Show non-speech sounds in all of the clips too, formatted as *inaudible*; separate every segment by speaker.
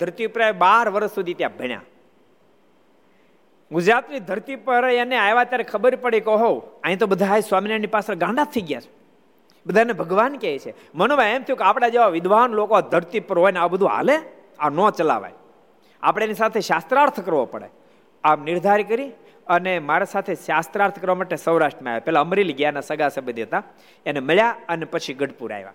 Speaker 1: ધરતી ઉપર બાર વર્ષ સુધી ત્યાં ભણ્યા. ગુજરાતની ધરતી પર એને આવ્યા ત્યારે ખબર પડી કે હો અહીં તો બધા સ્વામિનારાયણની પાછળ ગાંડા થઈ ગયા છે. બધાને ભગવાન કહે છે. મનોભાઈ એમ થયું કે આપણા જેવા વિદ્વાન લોકો ધરતી પર હોય ને આ બધું હાલે, આ ન ચલાવાય. આપણે એની સાથે શાસ્ત્રાર્થ કરવો પડે. આમ નિર્ધાર કરી અને મારા સાથે શાસ્ત્રાર્થ કરવા માટે સૌરાષ્ટ્રમાં આવ્યા. પેલા અમરેલી ગયાના સગા સંબંધી હતા. એને મળ્યા અને પછી ગઢપુર આવ્યા.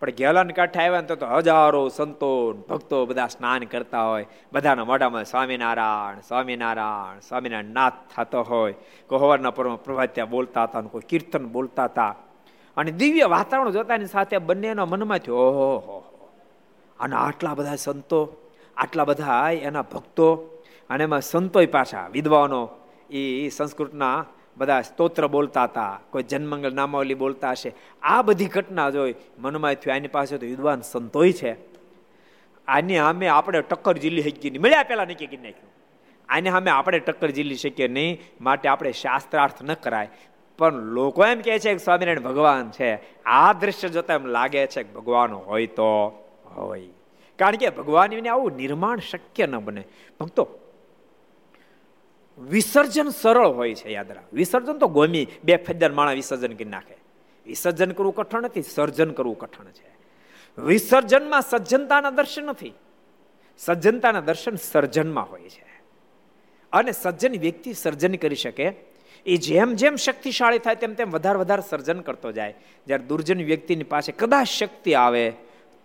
Speaker 1: પણ ગેલાન કાંઠે આવ્યા ને તો હજારો સંતો ભક્તો બધા સ્નાન કરતા હોય. બધાના મોઢામાં સ્વામિનારાયણ સ્વામિનારાયણ સ્વામિનારાયણ નાથ થતો હોય. કોહવારના પરમ પ્રભાત્યા બોલતા હતા કોઈ કીર્તન બોલતા હતા. અને દિવ્ય વાતાવરણ જોતાની સાથે બંનેના મનમાં થયો, ઓહો અને આટલા બધા સંતો, આટલા બધા એના ભક્તો. અને એમાં સંતોય પાછા વિદ્વાનો એ સંસ્કૃતના બધા સ્તોત્ર બોલતા હતા, કોઈ જન્મંગલ નામાવલી બોલતા હશે. આ બધી ઘટના જોઈ મનમાં થયું, આની પાસે તો વિદ્વાન સંતોય છે. આની સામે આપણે ટક્કર જીલી શકીએ નહીં. મળ્યા પહેલાં નક્કી કરી નાખ્યું. આને સામે આપણે ટક્કર જીલી શકીએ નહીં, માટે આપણે શાસ્ત્રાર્થ ન કરાય. પણ લોકો એમ કહે છે કે સ્વામિનારાયણ ભગવાન છે. આ દ્રશ્ય જોતા એમ લાગે છે કે ભગવાન હોય તો હોય. કારણ કે ભગવાન આવું નિર્માણ શક્ય ન બને. ભક્તો વિસર્જન સરળ હોય છે, યાદ રાખ. વિસર્જન તો ગોમી, બે ફેદર માણા વિસર્જન કરી નાખે. વિસર્જન કરવું કઠણ નથી, સર્જન કરવું કઠણ છે. વિસર્જનમાં સજ્જનતાના દર્શન નથી. સજ્જનતાના દર્શન સર્જનમાં હોય છે. અને સજ્જન વ્યક્તિ સર્જન કરી શકે. એ જેમ જેમ શક્તિશાળી થાય, તેમ તેમ વધારે વધારે સર્જન કરતો જાય. જ્યારે દુર્જન વ્યક્તિની પાસે કદાચ શક્તિ આવે,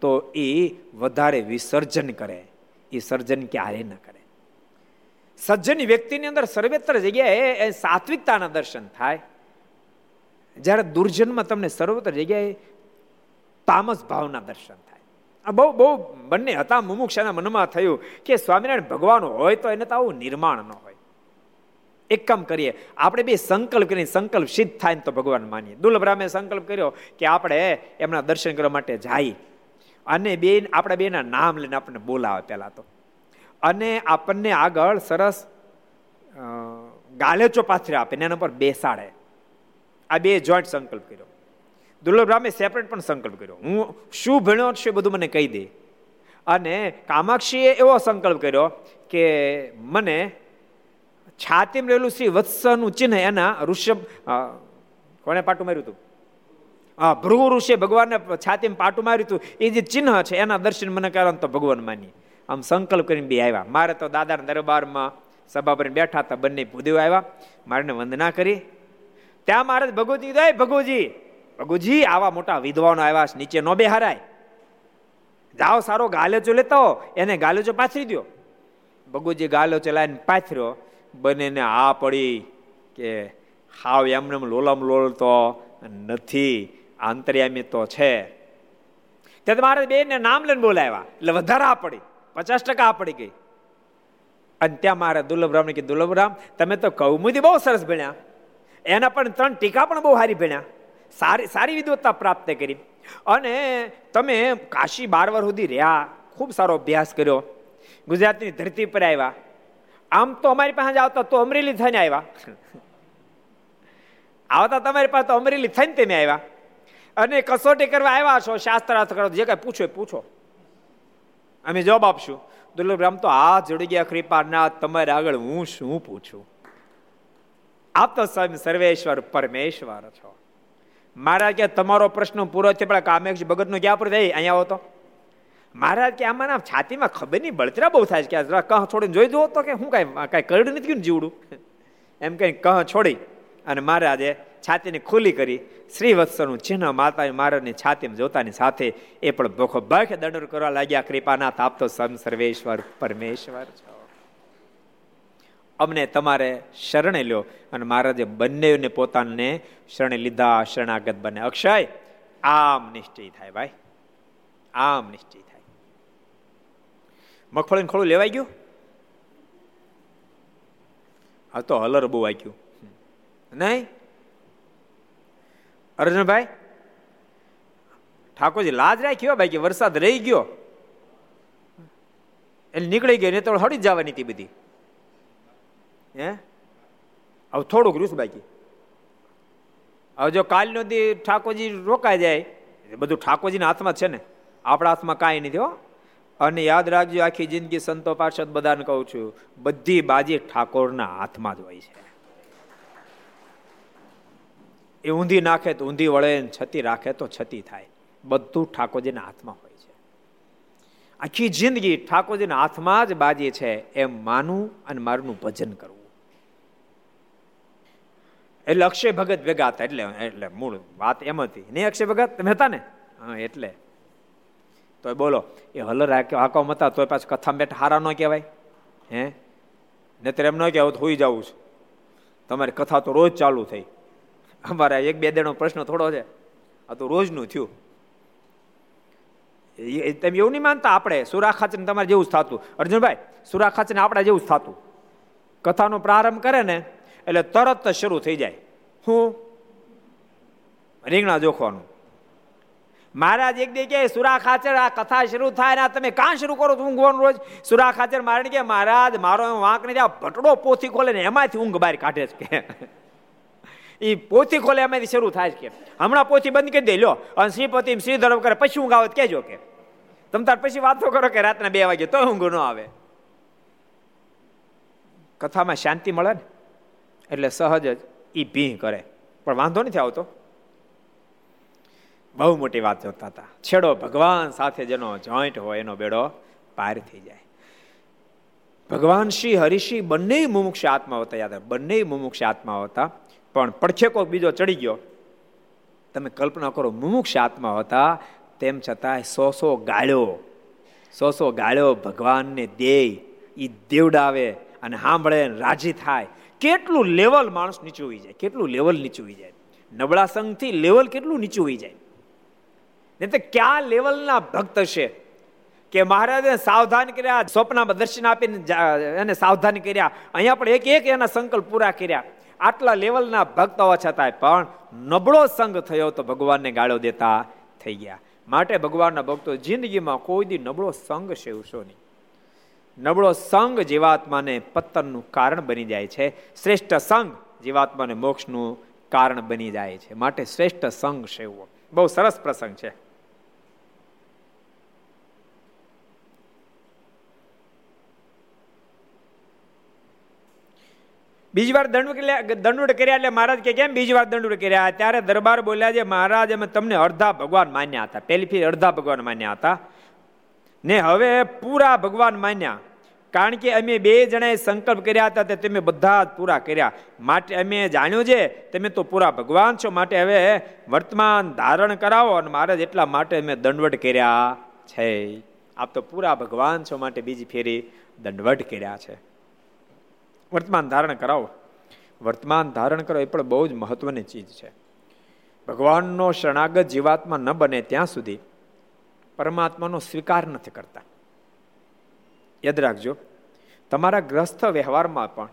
Speaker 1: તો એ વધારે વિસર્જન કરે. એ સર્જન ક્યારે ન કરે. સજ્જની વ્યક્તિની અંદર સર્વેત્ર જગ્યાએ એ સાત્વિકતાના દર્શન થાય. જ્યારે દુર્જનમાં તમને સર્વત્ર જગ્યાએ તામસ ભાવના દર્શન થાય. આ બહુ બહુ બંને હતા, મુમુક્ષાના મનમાં થયું કે સ્વામિનારાયણ ભગવાન હોય તો એને તો આવું નિર્માણ ન હોય. એક કામ કરીએ, આપણે બે સંકલ્પ કરીને સંકલ્પ સિદ્ધ થાય ને તો ભગવાન માનીએ. દુર્લભરામે સંકલ્પ કર્યો કે આપણે એમના દર્શન કરવા માટે જાય. અને બે આપણે બેના નામ લઈને આપણને બોલાવે પહેલાં તો. અને આપણને આગળ સરસ ગાલેચો પાથરે આપે એના પર બેસાડે. આ બે જોઈન્ટ સંકલ્પ કર્યો. દુર્લભ રામે સેપરેટ પણ સંકલ્પ કર્યો. હું શું ભણ્યો છે બધું મને કહી દે. અને કામાક્ષીએ એવો સંકલ્પ કર્યો કે મને છાતીમ રહેલું શ્રી વત્સનું ચિહ્ન એના ઋષભ કોને પાટું માર્યું હતું? હા ભૃગુ ઋષિએ ભગવાનને છાતીમ પાટું માર્યું હતું. એ જે ચિહ્ન છે એના દર્શન મને કારણ તો ભગવાન માની આમ સંકલ્પ કરીને બે આવ્યા. મારે તો દાદાના દરબારમાં સભા પર બેઠા હતા, બંને ભૂદેવ આવ્યા. મારે વંદના કરી. ત્યાં મારે ભગવજી દે ભગવજી ભગુજી આવા મોટા વિદ્વાનો આવ્યા છે, નીચે નો બે હરાય જાઓ, સારો ગાલેચો લેતો એને ગાલેચો પાથરી દો ભગુજી ગાલેચો લાવીને પાથર્યો. બંનેને આ પડી કે હાવ એમને લોલમ લોલતો નથી, આંતર્યામી તો છે. ત્યારે મારે બેને નામ લઈને બોલાવ્યા. એટલે વધારે આ પડી. પચાસ ટકા પડી ગઈ. અને ત્યાં મારે દુર્લભરામને કે દુર્લભરામ, તમે તો કૌમુદી બહુ સરસ ભણ્યા. એના પણ ત્રણ ટીકા પણ બહુ સારી ભણ્યા. સારી સારી વિદવત્તા પ્રાપ્ત કરી. અને તમે કાશી બાર વાર સુધી રહ્યા. ખૂબ સારો અભ્યાસ કર્યો. ગુજરાતની ધરતી પર આવ્યા. આમ તો અમારી પાસે આવતા તો અમરેલી થઈને આવ્યા. *laughs* આવતા તમારી પાસે તો અમરેલી થઈને તમે આવ્યા. અને કસોટી કરવા આવ્યા છો, શાસ્ત્રાર્થ કરો. જે કાંઈ પૂછો પૂછો. અમે જવાબ આપશું. દુર્લભરામ તો આ જોડી ગયા કૃપાનાથ તમારે આગળ હું શું પૂછું? આપ તો સ્વયં સર્વેશ્વર પરમેશ્વર છો. મહારાજ કે તમારો પ્રશ્ન પૂરો છે પણ કામેક્ષ ભગતનો ક્યાં પર થઈ અહીંયા આવો તો. મહારાજ કે આમાં છાતીમાં ખબર નહીં બળતરા બહુ થાય છે. કે કહ છોડીને જોઈ જુઓ તો કે હું કાંઈ કાંઈ કરડ નથી ગયું જીવડું? એમ કઈ કહ છોડી અને મહારાજે છાતીને ખુલ્લી કરી શ્રીવત્સનું ચિહ્ન માતા મહારાજની છાતીમાં જોતાની સાથે એ પણ ભોખો ભખ દંડ કરવા લાગ્યા, કૃપાનાથ આપતો સમ સર્વેશ્વર, પરમેશ્વર છો. અમને તમારે શરણે લ્યો અને મહારાજે બંનેને પોતાને શરણે લીધા, શરણાગત બને અક્ષય, આમ નિશ્ચય થાય ભાઈ. આમ નિશ્ચય થાય. મગફળીને ખોળું લેવાઈ ગયું? હા, તો હલર બહુ વાગ્યું. નહીં? અર્જુનભાઈ, ઠાકોરજી, લાજ રાખ્યો ભાઈ કે વરસાદ રહી ગયો. એટલે નીકળી ગયો ને તો હળી જવાની હતી બધી. હે? હવે થોડુંક રૂસ બાકી. હવે જો કાલનો દી ઠાકોરજી રોકાઈ જાય બધું ઠાકોરજીના હાથમાં છે ને. આપણા હાથમાં કાંઈ નથી હો. અને યાદ રાખજો, આખી જિંદગી સંતો પાર્ષદ બધાને કહું છું, બધી બાજી ઠાકોરના હાથમાં જ હોય છે. એ ઊંધી નાખે તો ઊંધી વળે છતી રાખે તો છતી થાય. બધું ઠાકોરજીના હાથમાં હોય છે. આખી જિંદગી ઠાકોરજીના હાથમાં જ બાજી છે એમ માનું અને મારું ભજન કરવું. એટલે અક્ષય ભગત ભેગા હતા એટલે એટલે મૂળ વાત એમ હતી. નહીં અક્ષય ભગત? તમે હતા ને? હા, એટલે. તો બોલો, એ હલર હાકો હતા તો પાછું કથા બેઠ હારા ન કહેવાય. હે? નહીતર એમ ન કહેવું તો હોઈ જાવું છું. તમારી કથા તો રોજ ચાલુ થઈ. અમારે એક બે દેનો પ્રશ્ન થોડો છે. આ તો રોજનું થયું. તમે એવું નહીં માનતા આપણે, સુરા ખાચર તમારે જેવું જ થતું. અર્જુનભાઈ, સુરા ખાચર આપણા જેવું જ થતું. કથાનો પ્રારંભ કરે ને, એટલે તરત જ શરૂ થઈ જાય. હું? રીંગણા જોખવાનું. મહારાજ એક દે સુરા ખાચર, આ કથા શરૂ થાય ને તમે કાં શરૂ કરો છો ઊંઘવાનું રોજ? સુરા ખાચર મારે કે મહારાજ, મારો વાંક ને આ ભટડો પોથી ખોલે ને એમાંથી ઊંઘ બહાર કાઢે છે. કે એ પોથી ખોલે એમાંથી શરૂ થાય છે કે. હમણાં પોથી બંધ કરી દે લો અને શ્રીપતિ ધર્મ કરે પછી ઊંઘ આવે કેજો કે. તમે તાર પછી વાતો કરો કે રાતના બે વાગે તો ઊંઘ ન આવે. કથામાં શાંતિ મળે ને? એટલે સહજ જ એ ભીં કરે. પણ વાંધો નથી આવતો. બહુ મોટી વાત જોતા હતા. છેડો ભગવાન સાથે જેનો જોઈન્ટ હોય, એનો બેડો પાર થઈ જાય. ભગવાન શ્રી હરિશ્રી બંને મુમુક્ષ આત્મા હતા, યાદ બંને મુમુક્ષ આત્મા હતા. પણ પડછેકો બીજો ચડી ગયો. તમે કલ્પના કરો, મુમુક્ષ આત્મા હતા, તેમ છતાં સો સો ગાળ્યો સો સો ગાળ્યો ભગવાનને દે એ દેવડાવે અને સાંભળે રાજી થાય. કેટલું લેવલ માણસ નીચું જાય, કેટલું લેવલ નીચું જાય. નબળા સંઘથી લેવલ કેટલું નીચું જાય. નહીં તો ક્યાં લેવલના ભક્ત છે કે મહારાજે સાવધાન કર્યા, સ્વપ્નમાં દર્શન આપીને એને સાવધાન કર્યા. અહીંયા પણ એક એક એના સંકલ્પ પૂરા કર્યા. આટલા લેવલના ભક્ત હોવા છતાંય પણ નબળો સંગ થયો તો ભગવાનને ગાળો દેતા થઈ ગયા. માટે ભગવાનના ભક્તો જિંદગીમાં કોઈ દી નબળો સંગ સેવશો નહીં. નબળો સંગ જીવાત્માને પતનનું કારણ બની જાય છે. શ્રેષ્ઠ સંગ જીવાત્માને મોક્ષનું કારણ બની જાય છે. માટે શ્રેષ્ઠ સંગ સેવવો. બહુ સરસ પ્રસંગ છે. બીજી વાર દંડ દંડુડ કર્યા એટલે મહારાજ કે કેમ બીજી વાર દંડુડ કર્યા? ત્યારે દરબાર બોલ્યા છે, મહારાજ, અમે તમને અડધા ભગવાન માન્યા હતા. પહેલી ફી અડધા ભગવાન માન્યા હતા. ને હવે પૂરા ભગવાન માન્યા. કારણ કે અમે બે જણાએ સંકલ્પ કર્યા હતા તે તમે બધા જ પૂરા કર્યા. માટે અમે જાણ્યું છે, તમે તો પૂરા ભગવાન છો, માટે હવે વર્તમાન ધારણ કરાવો. અને મહારાજ, એટલા માટે અમે દંડવટ કર્યા છે. આપ તો પૂરા ભગવાન છો, માટે બીજી ફેરી દંડવટ કર્યા છે. વર્તમાન ધારણ કરાવો. વર્તમાન ધારણ કરો એ પણ બહુ જ મહત્વની ચીજ છે. ભગવાનનો શરણાગત જીવાત્મા ન બને ત્યાં સુધી પરમાત્માનો સ્વીકાર નથી કરતા. યાદ રાખજો, તમારા ગ્રસ્થ વ્યવહારમાં પણ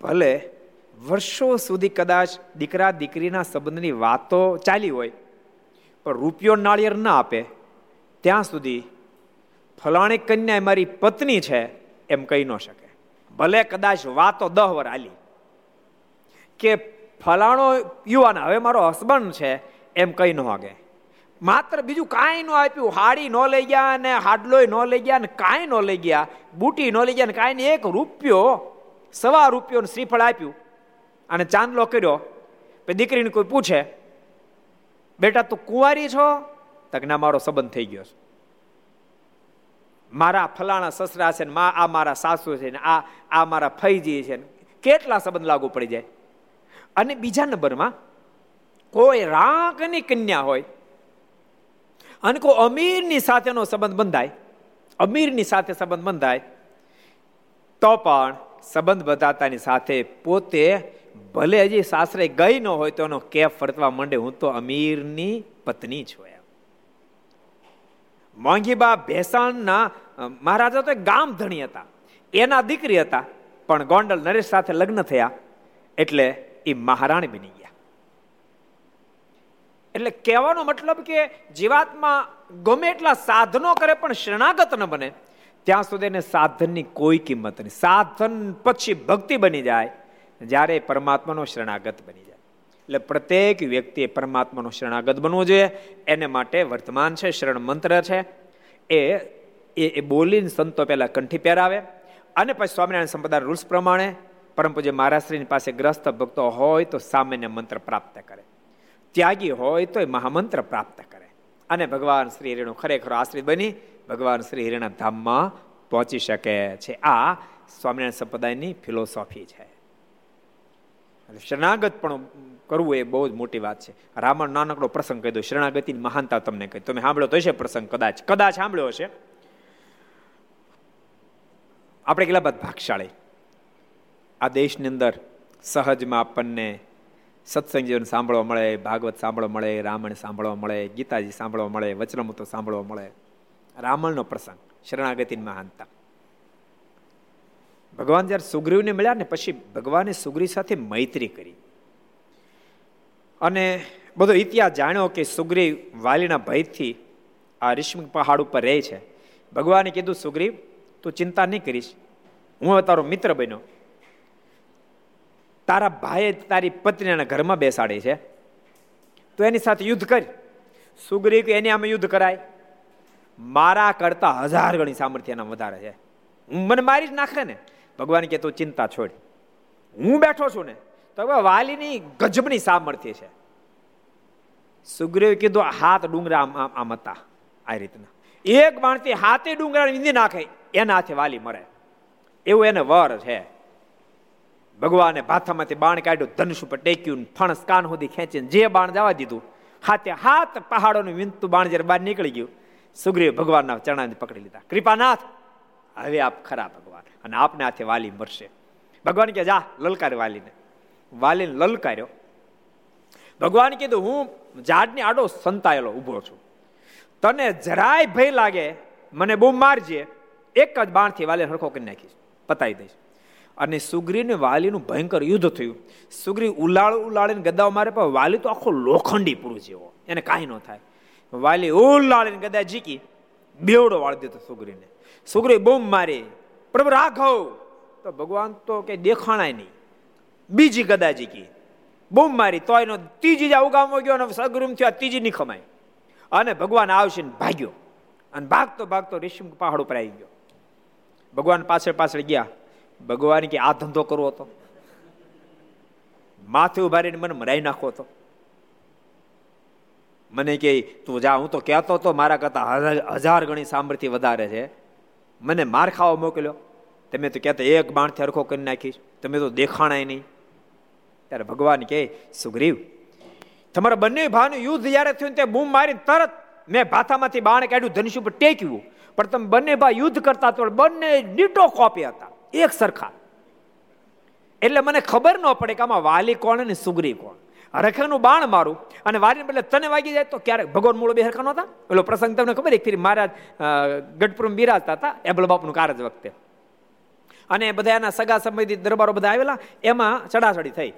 Speaker 1: ભલે વર્ષો સુધી કદાચ દીકરા દીકરીના સંબંધની વાતો ચાલી હોય, પણ રૂપિયો નાળિયેર ના આપે, ત્યાં સુધી ફલાણી કન્યા મારી પત્ની છે એમ કહી ન શકે. ભલે કદાચ વાતો દહ વર આલી. કે ફલાણો યુવાન, હવે મારો હસબન્ડ છે, એમ કઈ ન વાગે. માત્ર બીજું કાંઈ ન આપ્યું, હાડી ન લઈ ગયા ને હાડલોય ન લઈ ગયા ને કાંઈ ન લઈ ગયા, બુટી ન લઈ ગયા ને કાંઈ એક રૂપિયો, સવા રૂપિયો શ્રીફળ આપ્યું અને ચાંદલો કર્યો. પછી દીકરીને કોઈ પૂછે, બેટા, તું કુંવારી છો? તક ના મારો સંબંધ થઈ ગયો છે. મારા ફલાણા સસરા છે ને આ મારા સાસુ છે ને આ આ મારા ફઈજી છે ને કેટલા સંબંધ લાગુ પડી જાય? અને બીજા નંબરમાં કોઈ રાગની કન્યા હોય અને કોઈ અમીરની સાથેનો સંબંધ બંધાય, અમીરની સાથે સંબંધ બંધાય, તો પણ સંબંધ બધાતાની સાથે પોતે ભલે હજી સાસરે ગઈ ન હોય તો એનો કેફ ફરતવા માંડે. હું તો અમીરની પત્ની છું એમ. મોંઘીબા ભેસાણના મહારાજા તો ગામ ધણી હતા. એના દીકરી હતા, પણ ગોંડલ નરેશ સાથે લગ્ન થયા, એટલે એ મહારાણી બની ગયા. એટલે કહેવાનો મતલબ કે જીવાતમાં ગમે એટલા સાધનો કરે પણ શરણાગત ન બને, ત્યાં સુધી એને સાધનની કોઈ કિંમત નહીં. સાધન પછી ભક્તિ બની જાય, જ્યારે પરમાત્માનો શરણાગત બની જાય. એટલે પ્રત્યેક વ્યક્તિએ પરમાત્માનો શરણાગત બનવું જોઈએ. એને માટે વર્તમાન છે, શરણ મંત્ર છે. એ એ એ બોલીને સંતો પહેલા કંઠી પહેરાવે અને પછી સ્વામિનારાયણ સંપ્રદાય રૂલ્સ પ્રમાણે પરમ પૂજ્ય મહારાશ્રીની પાસે ગ્રસ્ત ભક્તો હોય તો સામાન્ય મંત્ર પ્રાપ્ત કરે. ત્યાગી હોય તો એ મહામંત્ર પ્રાપ્ત કરે. અને ભગવાન શ્રી હરિનો ખરેખર આશ્રિત બની ભગવાન શ્રી હરિના ધામમાં પહોંચી શકે છે. આ સ્વામિનારાયણ સંપ્રદાયની ફિલોસોફી છે. શરણાગત પણ કરવું એ બહુ જ મોટી વાત છે. રામણ નાનકડો પ્રસંગ કહી દો શરણાગતિની મહાનતા તમને કહી. તમે સાંભળ્યો તો હશે પ્રસંગ કદાચ. કદાચ સાંભળ્યો હશે. આપણે કેટલા બધા ભાગશાળી? આ દેશની અંદર સહજમાં આપણને સત્સંગ જીવન સાંભળવા મળે, ભાગવત સાંભળવા મળે, રામાયણ સાંભળવા મળે, ગીતાજી સાંભળવા મળે, વચનમૂતો સાંભળવા મળે. રામણનો પ્રસંગ, શરણાગતિની મહાનતા. ભગવાન જ્યારે સુગ્રીવને મળ્યા ને પછી ભગવાને સુગ્રીવ સાથે મૈત્રી કરી. અને બધો ઇતિહાસ જાણ્યો કે સુગ્રીવ વાલીના ભયથી આ ઋષિક પહાડ ઉપર રહે છે. ભગવાને કીધું, સુગ્રીવ તું ચિંતા નહીં કરીશ. હું તારો મિત્ર બન્યો. તારા ભાઈએ તારી પત્નીના ઘરમાં બેસાડી છે. તો એની સાથે યુદ્ધ કર. સુગ્રીવ એની આમાં યુદ્ધ કરાય. મારા કરતા હજાર ગણી સામર્થ્ય એના વધારે છે. હું મને મારી જ નાખે ને. ભગવાન કે તું ચિંતા છોડ. હું બેઠો છું ને, તો હવે વાલીની ગજબની સામર્થ્ય છે. સુગ્રીવ કીધું, હાથ ડુંગરા આમ હતા, આ રીતના. એક બાણથી હાથે ડુંગરા વિંધી નાખે. એના હાથે વાલી મરે. એવું એને વર છે. ભગવાને ભાથામાંથી બાણ કાઢ્યું, ધનુષ ઉપર ટેક્યું ફણસ કાન સુધી ખેંચીને જે બાણ જવા દીધું, હાથે હાથ પહાડોનું વિનતું બાણ જ્યારે બહાર નીકળી ગયું, સુગ્રીવ ભગવાનના ચરણાને પકડી લીધા. કૃપાનાથ, હવે આપ ખરા ભગવાન. અને આપને હાથે વાલી મરશે. ભગવાન કે જા, લલકાર વાલીને. વાલીને લલકાર્યો. ભગવાન કીધું, હું ઝાડની આડો સંતાયેલો ઊભો છું. તને જરાય ભય લાગે, મને બહુ મારજે એક જ બાણથી વાલીને હરખો કરી નાખીશ. પતાવી દઈશ. અને સુગ્રીને વાલીનું ભયંકર યુદ્ધ થયું. સુગ્રી ઉલાળ ઉલાળીને ગદાઓ મારે, પણ વાલી તો આખો લોખંડી પુરુષ જેવો. એને કાંઈ ન થાય. વાલી ઉલાળીને ગદા જીકી બેવડો વાળી દીધો સુગ્રીને. સુગ્રી બૂમ મારી. પ્રભુ રાઘવ! તો ભગવાન તો કે દેખાણાય નહીં. બીજી ગદા જીકી બૂમ મારી તો એનો ત્રીજી જ ઉગામો ગયો અને સગરૂમ થયો, ત્રીજી નહીં ખમાય. અને ભગવાન આવશે ને ભાગ્યો. અને ભાગતો ભાગતો ઋષિમ પહાડ ઉપર આવી ગયો. ભગવાન પાછળ પાછળ ગયા. ભગવાન કે આ ધંધો કરવો હતો. માથે ઉભારીને મને મરાઈ નાખો તો મને કે, તું જા, હું તો કહેતો હતો, મારા કરતા હજાર ગણી સામર્થ્ય વધારે છે. મને માર ખાવા મોકલ્યો. તમે તો કહેતા એક બાણથી હરખો કરી નાખીશ. તમે તો દેખાણાય નહીં. ત્યારે ભગવાન કહે સુગ્રીવ, તમારા બંને ભાવનું યુદ્ધ જ્યારે થયું તે બૂમ મારી તરત મેં ભાથામાંથી બાણ કાઢ્યું ધનુષ ઉપર ટેક્યું. પણ તમે બંને ભાઈ યુદ્ધ કરતા તો બંને ડીટો કોપી હતા, એક સરખા. એટલે મને ખબર ન પડે કે આમાં વાલી કોણ અને સુગરી કોણ. રખેનું બાણ મારું, અને વારીને બદલે તને વાગી જાય તો ક્યારેક ભગવાન મૂળ બે હરખા નહોતા પેલો પ્રસંગ તમને ખબર એક ફરી મહારાજ ગઢપુર બિરાજતા હતા, એબલ બાપનું કારજ વખતે. અને બધા એના સગા સંબંધિત દરબારો બધા આવેલા, એમાં ચડાચડી થઈ.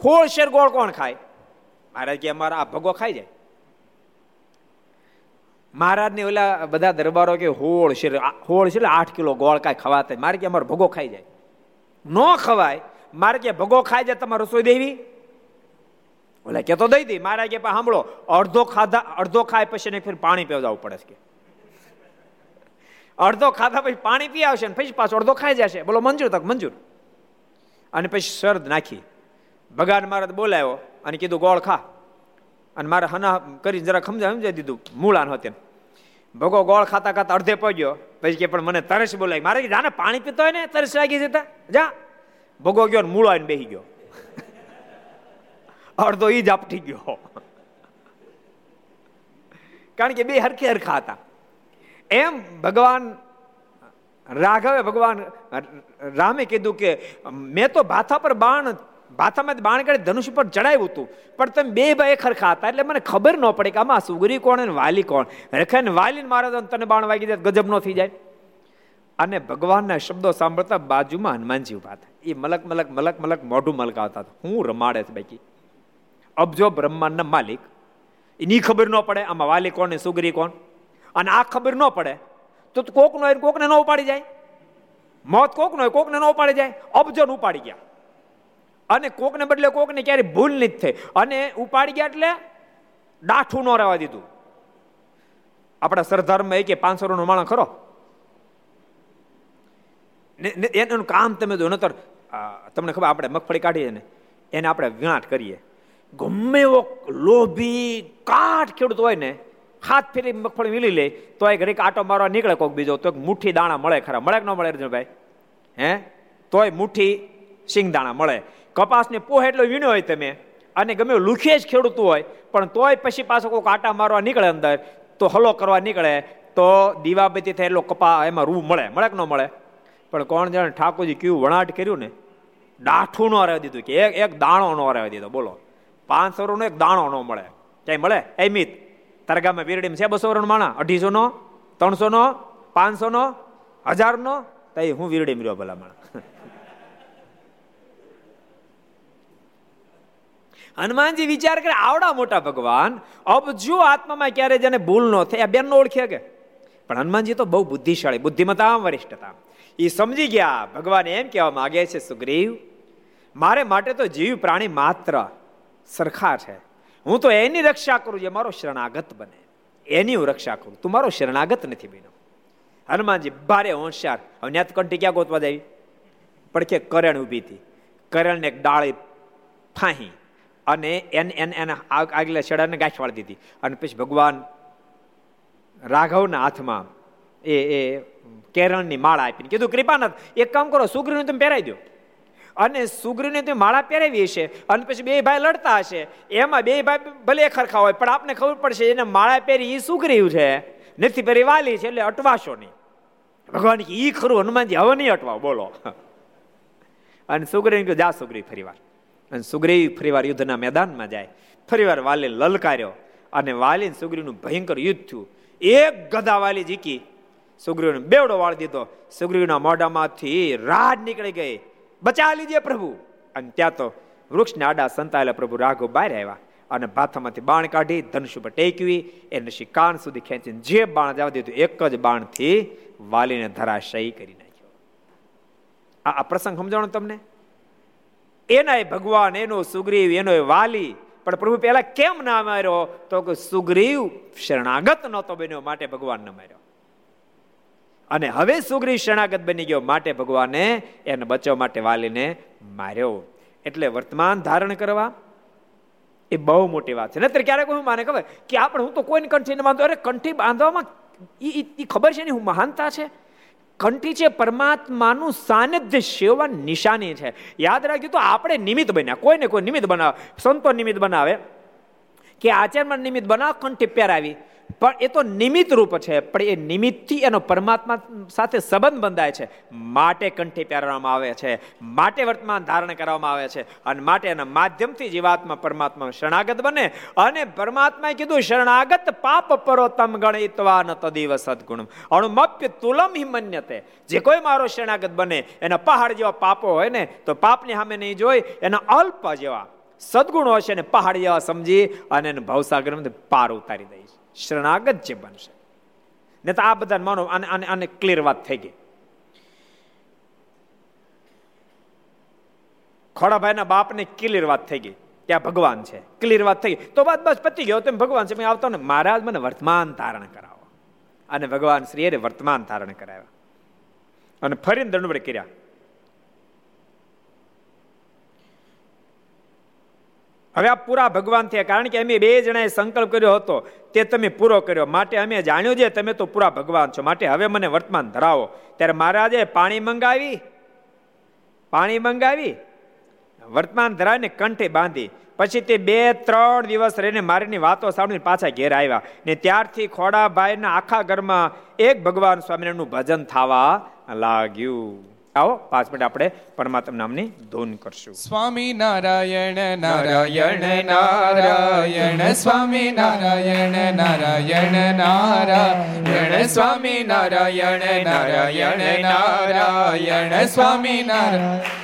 Speaker 1: હોળ શેર ગોળ કોણ ખાય? મહારાજ કે, અમારા આ ભગો ખાઈ જાય. મહારાજને ઓલા બધા દરબારો કે હોળ છે હોળ છે આઠ કિલો ગોળ કાંઈ ખવાતા મારે કે અમારો ભગો ખાઈ જાય. ન ખવાય, મારે કે ભગો ખાઈ જાય, તમારે રસોઈ દેવી? ઓલા કે તો દઈ દઈ મારા કે સાંભળો, અડધો ખાધા, અડધો ખાય પછી ને ફેર પાણી પીવડાવવું પડે કે. અડધો ખાધા પછી પાણી પી આવશે ને પછી પાછો અડધો ખાઈ જશે. બોલો, મંજૂર તક, મંજૂર. અને પછી શરદ નાખી. ભગવાન મારા બોલાયો અને કીધું, ગોળ ખા. અને મારે હના કરી જરા સમજા સમજાવી દીધું. મૂળાન હોતે. ભગો ગોળ ખાતા ખાતા અડધે પહોંચ્યો પછી કે, પણ મને તરસ બોલાય. મારે જાને પાણી પીતો હોય ને, તરસ લાગી જતા. જા. ભગો ગયો ને મૂળો આવીને બેસી ગયો. અડધો ઈ જ આપટી ગયો. કારણ કે બે હરખે હરખા હતા. એમ ભગવાન રાઘવે ભગવાન રામે કીધું કે, મેં તો ભાથા પર બાણ ભાથામાં બાણ કાઢી ધનુષ પર ચડાવ્યું હતું. પણ તમે બે ભાઈ ખરખા હતા, એટલે મને ખબર ન પડે કે આમાં સુગરી કોણ અને વાલી કોણ. રેખા ને વાલી મારા તને બાણ વાગી જાય ગજબ નો થઈ જાય. અને ભગવાનના શબ્દો સાંભળતા બાજુમાં હનુમાનજી ઊભા હતા. એ મલક મલક મલક મલક મોઢું મલકાવતા હતા. હું રમાડે છે બાકી. અબજો બ્રહ્માંડના માલિક, એની ખબર ન પડે આમાં વાલી કોણ ને સુગરી કોણ. અને આ ખબર ન પડે તો કોક નો હોય કોકને ન ઉપાડી જાય. મોત કોક નો કોકને ન ઉપાડી જાય. અબજો ઉપાડી ગયા. અને કોકને બદલે કોકને ક્યારેય ભૂલ નથી થઈ. અને ઉપાડી ગયા એટલે ડાઠું ન રહેવા દીધું. આપણા સરદારમાં કે પાંચસો નો માણસ ખરો? એનું કામ તમે જો નતર તમને ખબર આપણે મગફળી કાઢીએ ને, એને આપણે વિણાટ કરીએ. ગમે એવો લોભી કાઠ ખેડૂત હોય ને, હાથ ફેરી મગફળી વીલી લે, તો એ ઘડીક આટો મારવા નીકળે કોઈક બીજો, તો એક મુઠ્ઠી દાણા મળે ખરા. મળે કે ન મળે અર્જુનભાઈ હે? તોય મુઠ્ઠી સિંગ દાણા મળે. કપાસને પોહ એટલો વીણ્યો હોય તમે, અને ગમે લુખે જ ખેડૂતું હોય, પણ તોય પછી પાછો કોઈ આટા મારવા નીકળે અંદર, તો હલો કરવા નીકળે, તો દીવાબત્તી થાય એટલો કપા, એમાં રૂ મળે મળે કે ન મળે? પણ કોણ જાણે ઠાકોરજી કયું વણાટ કર્યું ને ડાઠું નો રહેવા દીધું, કે એક એક દાણો નો રહેવા દીધો, બોલો. પાંચસો નો એક દાણો ન મળે. ક્યાંય મળે? એ મિત. તારા ગામમાં વીરડીમાં છે બસો રણ માણા? અઢીસો નો? ત્રણસો નો? પાંચસો નો? હજાર નો? તો હું વીરડી રહ્યો ભલા માણા હનુમાનજી વિચાર કરે, આવડા મોટા ભગવાન અબજો આત્મામાં ક્યારે જેને ભૂલ ન થાય. બેન નો ઓળખે કે? પણ હનુમાનજી તો બહુ બુદ્ધિશાળી બુદ્ધિમતા વરિષ્ઠતા એ સમજી ગયા, ભગવાન એમ કહેવા માંગે છે, સુગ્રીવ, મારે માટે તો જીવ પ્રાણી માત્ર સરખા છે. હું તો એની રક્ષા કરું જે મારો શરણાગત બને. એની હું રક્ષા કરું. તું મારો શરણાગત નથી બન્યો. હનુમાનજી ભારે હોશિયાર હવે ન્યાત કંઠી ક્યાં ગોતવા જાય પડખે કરણ ઊભી હતી. કરણને એક ડાળી ફાહી અને એને એને એને આગલા છેડાને ગાંઠ વાળી દીધી. અને પછી ભગવાન રાઘવના હાથમાં એ એ કેરણની માળા આપીને કીધું, કૃપાનાથ, એક કામ કરો, સુગ્રીવને તમે પહેરાવી દો. અને સુગ્રીને તમે માળા પહેરાવી હશે અને પછી બે ભાઈ લડતા હશે. એમાં બે ભાઈ ભલે ખરખા હોય, પણ આપને ખબર પડશે એને માળા પહેરી એ સુગ્રીવ છે. નથી પહેરી, વાલી છે, એટલે અટવાશો નહીં. ભગવાન એ ખરું, હનુમાનજી, હવે નહીં અટવા બોલો. *laughs* અને સુગ્રીવ જા સુગ્રીવ ફરીવાર અને સુગ્રીવ ફરીવાર યુદ્ધના મેદાનમાં જાય. ફરીવાર વાલે લલકાર્યો અને વાલી સુગ્રીવનું ભયંકર યુદ્ધ થયું. એક ગધા વાલી જીકી સુગ્રીવને બેવડો વાળ દીધો. સુગ્રીવના મોઢામાંથી રાડ નીકળી ગઈ. બચા લીધે પ્રભુ. અને ત્યાં તો વૃક્ષને આડા સંતાયેલા પ્રભુ રાઘવ બહાર આવ્યા અને ભાથામાંથી બાણ કાઢી ધનુષ ઉપર ટેકવી એને શિકાન સુધી ખેંચીને જે બાણ જવા દીધું એક જ બાણથી વાલીને ધરાશયી કરી નાખ્યો. આ પ્રસંગ સમજાણો તમને? એના ભગવાન, એનો સુગ્રીવ એનો વાલી. પણ પ્રભુ પહેલા કેમ ના માર્યો? તો કે સુગ્રીવ શરણાગત નહોતો બન્યો, માટે ભગવાન ન માર્યો. અને હવે સુગ્રીવ શરણાગત બની ગયો, માટે ભગવાને એને બચાવવા માટે વાલીને માર્યો. એટલે વર્તમાન ધારણ કરવા એ બહુ મોટી વાત છે. નહીતર ક્યારેક હું માને ખબર? કે આપણે હું તો કોઈને કંઠી બાંધો. અરે, કંઠી બાંધવામાં એ ખબર છે ને, હું મહાનતા છે? કંઠી છે, પરમાત્માનું સાનિધ્ય સેવા નિશાની છે. યાદ રાખજો તો આપણે નિમિત્ત બન્યા. કોઈને કોઈ નિમિત્ત બનાવે? સંતો નિમિત્ત બનાવે. કે આચાર્યમાં નિમિત્ત બનાવ કંઠી પહેરાવી. પણ એ તો નિમિત્ત રૂપ છે, પણ એ નિમિત્તથી એનો પરમાત્મા સાથે સંબંધ બંધાય છે. માટે કંઠી પહેરવામાં આવે છે, માટે વર્તમાન ધારણ કરવામાં આવે છે, અને માટે એના માધ્યમથી જીવાત્મા પરમાત્મા શરણાગત બને, અને પરમાત્માએ કીધું, શરણાગત પાપ પરો તમ ગણિતવા ન તદીવ સદગુણ અણુમપ્ય તુલમ હિ મન્યતે. જે કોઈ મારો શરણાગત બને, એના પહાડ જેવા પાપો હોય ને, તો પાપની સામે નહીં જોઈ, એના અલ્પ જેવા સદગુણો હશે ને પહાડ જેવા સમજી, અને એને ભવસાગર પાર ઉતારી દઈશ. શરણાગત જે બનશે. ને તો આ બધા માનો, આને આને ક્લિયર વાત થઈ ગઈ. ખોડાભાઈના બાપને ક્લિયર વાત થઈ ગઈ ત્યાં ભગવાન છે. ક્લિયર વાત થઈ ગઈ. તો વાત બસ પતી ગયો તેમ ભગવાન છે આવતો ને, મહારાજ, મને વર્તમાન ધારણ કરાવો. અને ભગવાન શ્રીએ વર્તમાન ધારણ કરાવ્યા. અને ફરીને દંડવડે કર્યા. હવે આ પૂરા ભગવાન થયા. કારણ કે અમે બે જણાએ સંકલ્પ કર્યો હતો, તે તમે પૂરો કર્યો. માટે અમે જાણ્યું છે, તમે તો પૂરા ભગવાન છો. માટે હવે મને વર્તમાન ધરાવો. ત્યારે મહારાજે પાણી મંગાવી? પાણી મંગાવી? વર્તમાન ધરાવીને કંઠે બાંધી. પછી તે બે, ત્રણ દિવસ રહીને મારીની વાતો સાંભળીને પાછા ઘેર આવ્યા. ને ત્યારથી ખોડાભાઈના આખા ઘરમાં એક ભગવાન સ્વામિનારાયણનું ભજન થવા લાગ્યું. આવો પાંચ મિનિટ આપણે પરમાત્મા નામની ધૂન કરશું.
Speaker 2: સ્વામી નારાયણ નારાયણ નારાયણ સ્વામી નારાયણ નારાયણ નારાયણ સ્વામી નારાયણ નારાયણ નારાયણ સ્વામી નારાયણ.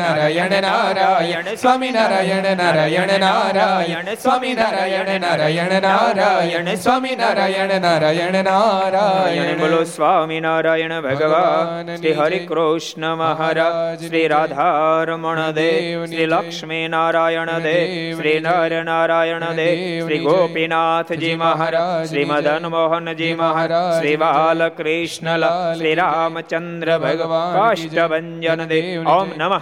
Speaker 2: નારાયણ નારાયણ સ્વામી નારાયણ નારાયણ નારાયણ સ્વામી નારાયણ નારાયણ નારાયણ સ્વામી નારાયણ નારાયણ નારાયણ
Speaker 1: બોલો સ્વામિનારાયણ ભગવાન શ્રી હરિ કૃષ્ણ મહારાજ શ્રી રાધારમણ દેવ શ્રી લક્ષ્મી નારાયણ દેવ શ્રી નર નારાયણ દેવ શ્રી ગોપીનાથજી મહારાજ શ્રી મદન મોહનજી મહારાજ શ્રી બાલકૃષ્ણ શ્રી રામચંદ્ર ભગવાન કાષ્ટભન દેવ ઓમ નમઃ